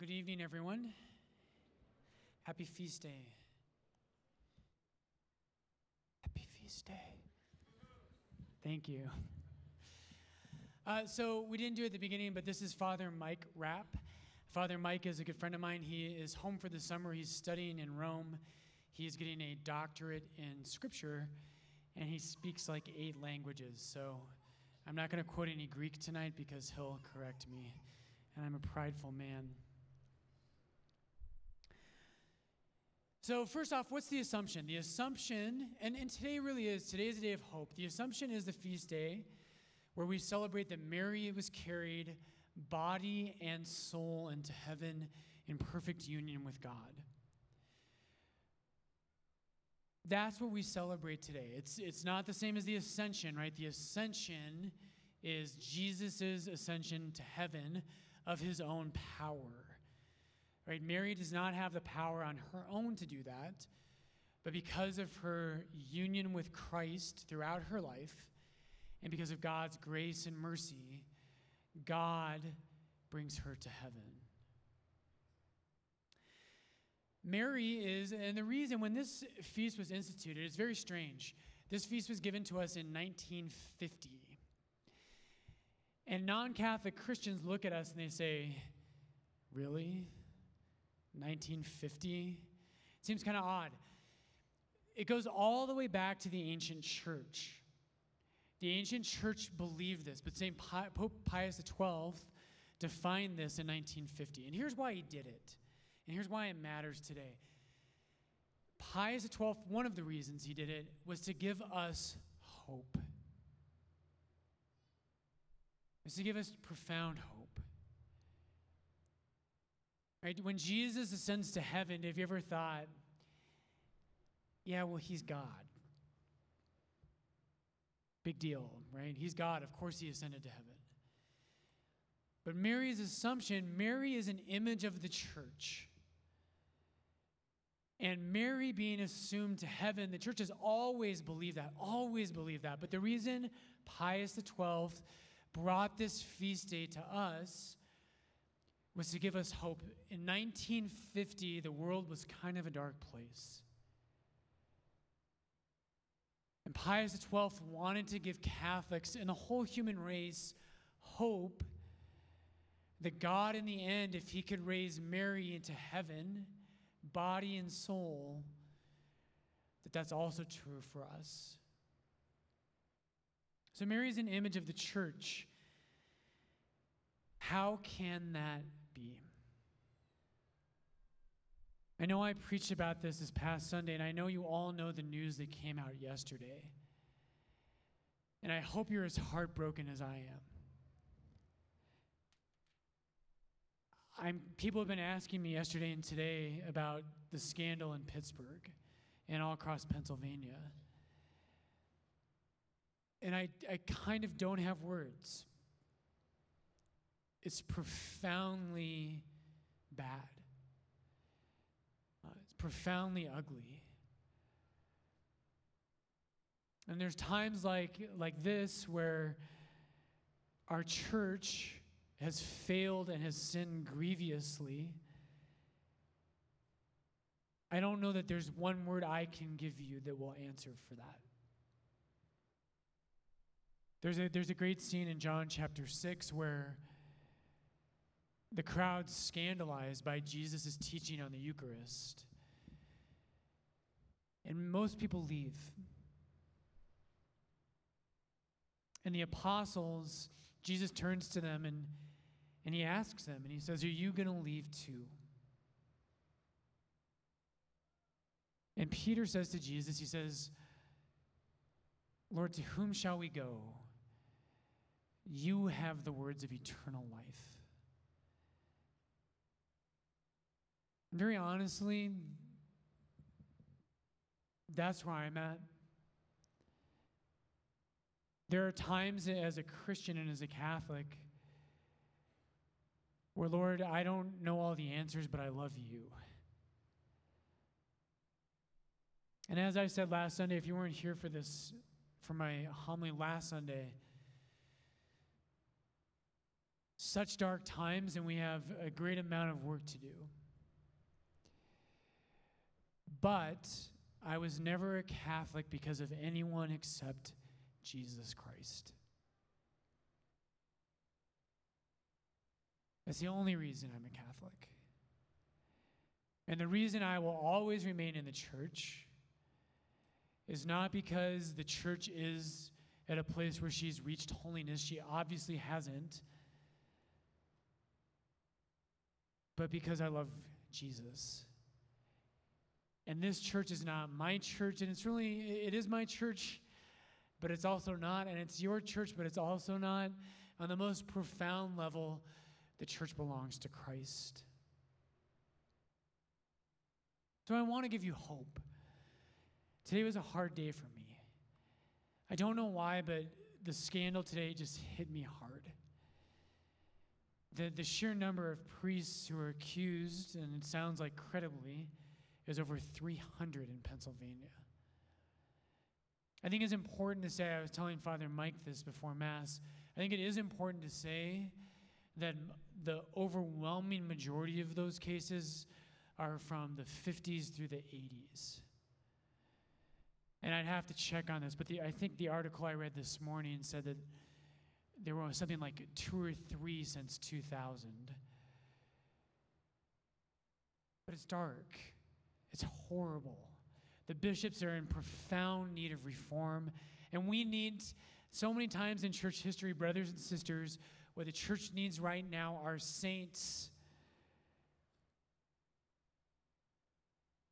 good evening, everyone. Happy feast day. Happy feast day. Thank you. Uh, so, we didn't do it at the beginning, but this is Father Mike Rapp. Father Mike is a good friend of mine. He is home for the summer. He's studying in Rome. He's getting a doctorate in scripture, and he speaks like eight languages. So, I'm not going to quote any Greek tonight because he'll correct me, and I'm a prideful man. So, first off, what's the assumption? The assumption, and, and today really is, today is a day of hope. The assumption is the feast day where we celebrate that Mary was carried body and soul into heaven in perfect union with God. That's what we celebrate today. It's, it's not the same as the ascension, right? The ascension is Jesus' ascension to heaven of his own power. Right? Mary does not have the power on her own to do that, but because of her union with Christ throughout her life, and because of God's grace and mercy, God brings her to heaven. Mary is, and the reason when this feast was instituted is very strange. This feast was given to us in 1950. And non Catholic Christians look at us and they say, Really? 1950? It seems kind of odd. It goes all the way back to the ancient church. The ancient church believed this, but St. Pope Pius XII defined this in 1950. And here's why he did it, and here's why it matters today. Pius XII, one of the reasons he did it was to give us hope. Was to give us profound hope. Right? When Jesus ascends to heaven, have you ever thought, yeah, well, he's God? Big deal, right? He's God. Of course, he ascended to heaven. But Mary's assumption Mary is an image of the church. And Mary being assumed to heaven, the church has always believed that, always believed that. But the reason Pius XII brought this feast day to us was to give us hope. In 1950, the world was kind of a dark place. And Pius XII wanted to give Catholics and the whole human race hope that God, in the end, if he could raise Mary into heaven, body and soul, that that's also true for us. So Mary is an image of the church. How can that be? I know I preached about this this past Sunday, and I know you all know the news that came out yesterday. And I hope you're as heartbroken as I am. I'm, people have been asking me yesterday and today about the scandal in Pittsburgh and all across Pennsylvania. And I, I kind of don't have words. It's profoundly bad, profoundly ugly. And there's times like, like this where our church has failed and has sinned grievously. I don't know that there's one word I can give you that will answer for that. There's a, there's a great scene in John chapter 6 where the crowd's scandalized by Jesus' teaching on the Eucharist. And most people leave. And the apostles, Jesus turns to them and and he asks them, and he says, Are you going to leave too? And Peter says to Jesus, He says, Lord, to whom shall we go? You have the words of eternal life. very honestly, that's where I'm at. There are times as a Christian and as a Catholic where, Lord, I don't know all the answers, but I love you. And as I said last Sunday, if you weren't here for this, for my homily last Sunday, such dark times and we have a great amount of work to do. But I was never a Catholic because of anyone except Jesus Christ. That's the only reason I'm a Catholic. And the reason I will always remain in the church is not because the church is at a place where she's reached holiness. She obviously hasn't. But because I love Jesus. And this church is not my church, and it's really, it is my church, but it's also not. And it's your church, but it's also not. On the most profound level, the church belongs to Christ. So I want to give you hope. Today was a hard day for me. I don't know why, but the scandal today just hit me hard. The, the sheer number of priests who are accused, and it sounds like credibly, is over 300 in Pennsylvania. I think it's important to say, I was telling Father Mike this before Mass, I think it is important to say that the overwhelming majority of those cases are from the 50s through the 80s. And I'd have to check on this, but the, I think the article I read this morning said that there were something like two or three since 2000. But it's dark, it's horrible. The bishops are in profound need of reform, and we need so many times in church history, brothers and sisters, what the church needs right now are saints.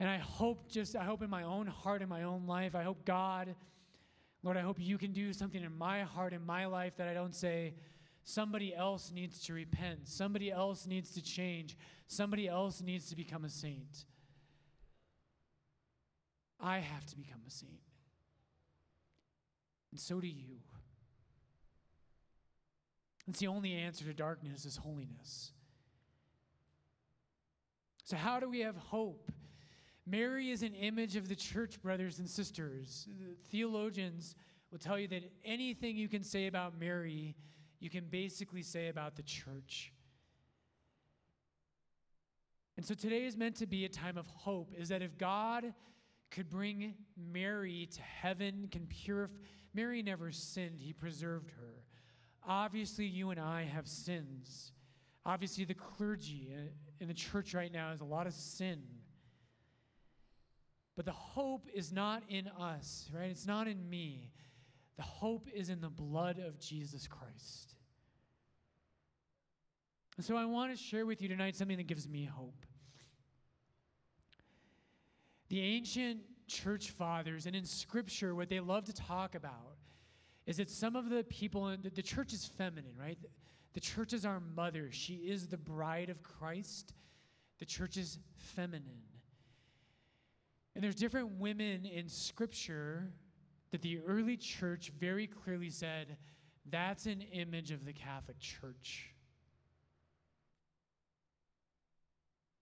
And I hope, just, I hope in my own heart, in my own life, I hope God, Lord, I hope you can do something in my heart, in my life, that I don't say, somebody else needs to repent, somebody else needs to change, somebody else needs to become a saint. I have to become a saint. And so do you. It's the only answer to darkness is holiness. So, how do we have hope? Mary is an image of the church, brothers and sisters. The theologians will tell you that anything you can say about Mary, you can basically say about the church. And so today is meant to be a time of hope, is that if God could bring Mary to heaven, can purify, Mary never sinned, he preserved her. Obviously, you and I have sins. Obviously, the clergy uh, in the church right now has a lot of sin. But the hope is not in us, right? It's not in me. The hope is in the blood of Jesus Christ. And so I want to share with you tonight something that gives me hope. The ancient church fathers, and in scripture, what they love to talk about is that some of the people in the, the church is feminine, right? The, the church is our mother. She is the bride of Christ. The church is feminine. And there's different women in scripture that the early church very clearly said that's an image of the Catholic Church.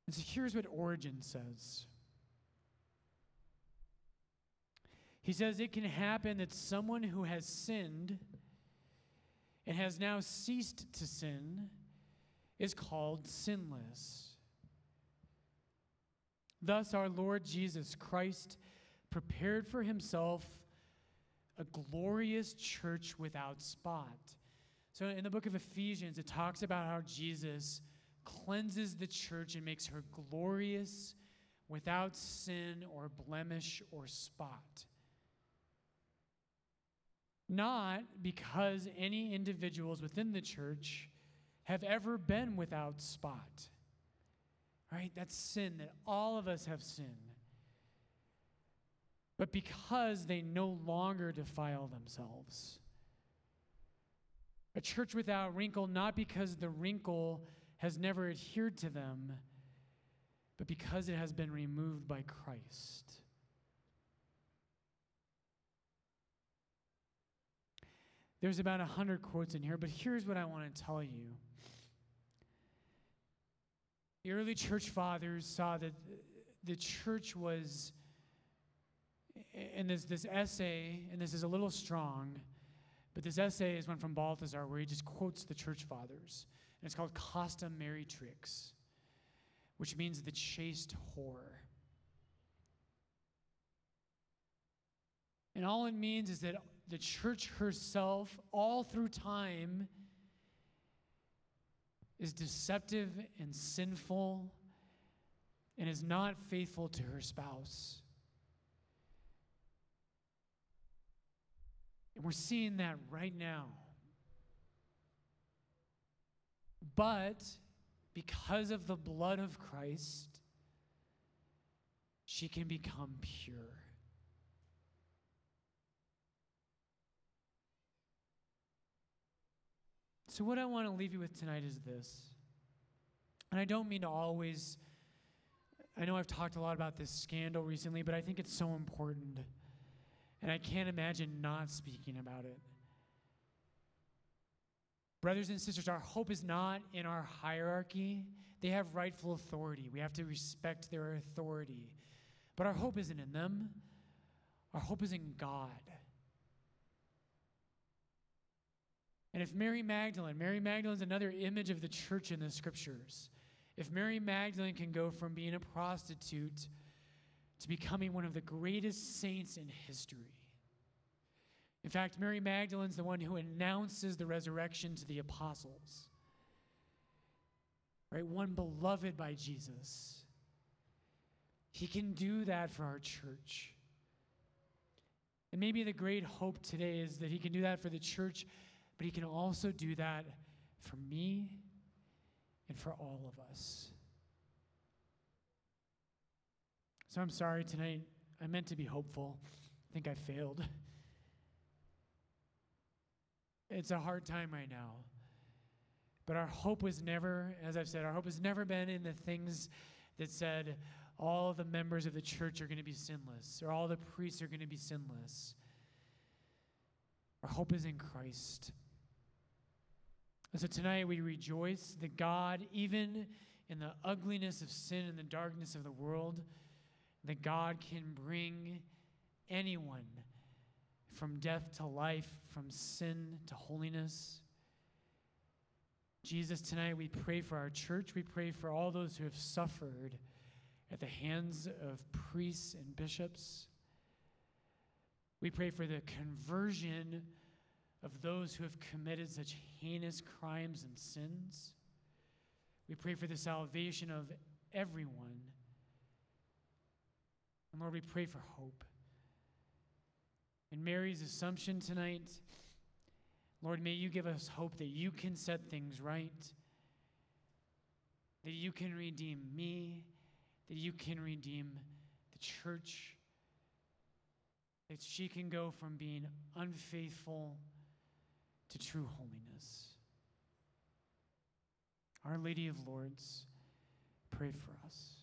And so here's what Origen says. He says it can happen that someone who has sinned and has now ceased to sin is called sinless. Thus, our Lord Jesus Christ prepared for himself a glorious church without spot. So, in the book of Ephesians, it talks about how Jesus cleanses the church and makes her glorious without sin or blemish or spot not because any individuals within the church have ever been without spot. Right? That's sin, that all of us have sinned. But because they no longer defile themselves. A church without wrinkle, not because the wrinkle has never adhered to them, but because it has been removed by Christ. There's about a hundred quotes in here, but here's what I want to tell you. The early church fathers saw that the church was, and there's this essay, and this is a little strong, but this essay is one from Balthasar where he just quotes the church fathers. And it's called Casta Meretrix, which means the chaste whore. And all it means is that the church herself, all through time, is deceptive and sinful and is not faithful to her spouse. And we're seeing that right now. But because of the blood of Christ, she can become pure. So, what I want to leave you with tonight is this. And I don't mean to always, I know I've talked a lot about this scandal recently, but I think it's so important. And I can't imagine not speaking about it. Brothers and sisters, our hope is not in our hierarchy. They have rightful authority. We have to respect their authority. But our hope isn't in them, our hope is in God. And if Mary Magdalene, Mary Magdalene's another image of the church in the scriptures. If Mary Magdalene can go from being a prostitute to becoming one of the greatest saints in history. In fact, Mary Magdalene's the one who announces the resurrection to the apostles. Right? One beloved by Jesus. He can do that for our church. And maybe the great hope today is that he can do that for the church but He can also do that for me and for all of us. So I'm sorry tonight. I meant to be hopeful. I think I failed. It's a hard time right now. But our hope was never, as I've said, our hope has never been in the things that said all the members of the church are going to be sinless or all the priests are going to be sinless. Our hope is in Christ. And so tonight we rejoice that God, even in the ugliness of sin and the darkness of the world, that God can bring anyone from death to life, from sin to holiness. Jesus, tonight we pray for our church. We pray for all those who have suffered at the hands of priests and bishops. We pray for the conversion of those who have committed such heinous crimes and sins. We pray for the salvation of everyone. And Lord, we pray for hope. In Mary's assumption tonight, Lord, may you give us hope that you can set things right, that you can redeem me, that you can redeem the church, that she can go from being unfaithful to true holiness. Our Lady of Lourdes, pray for us.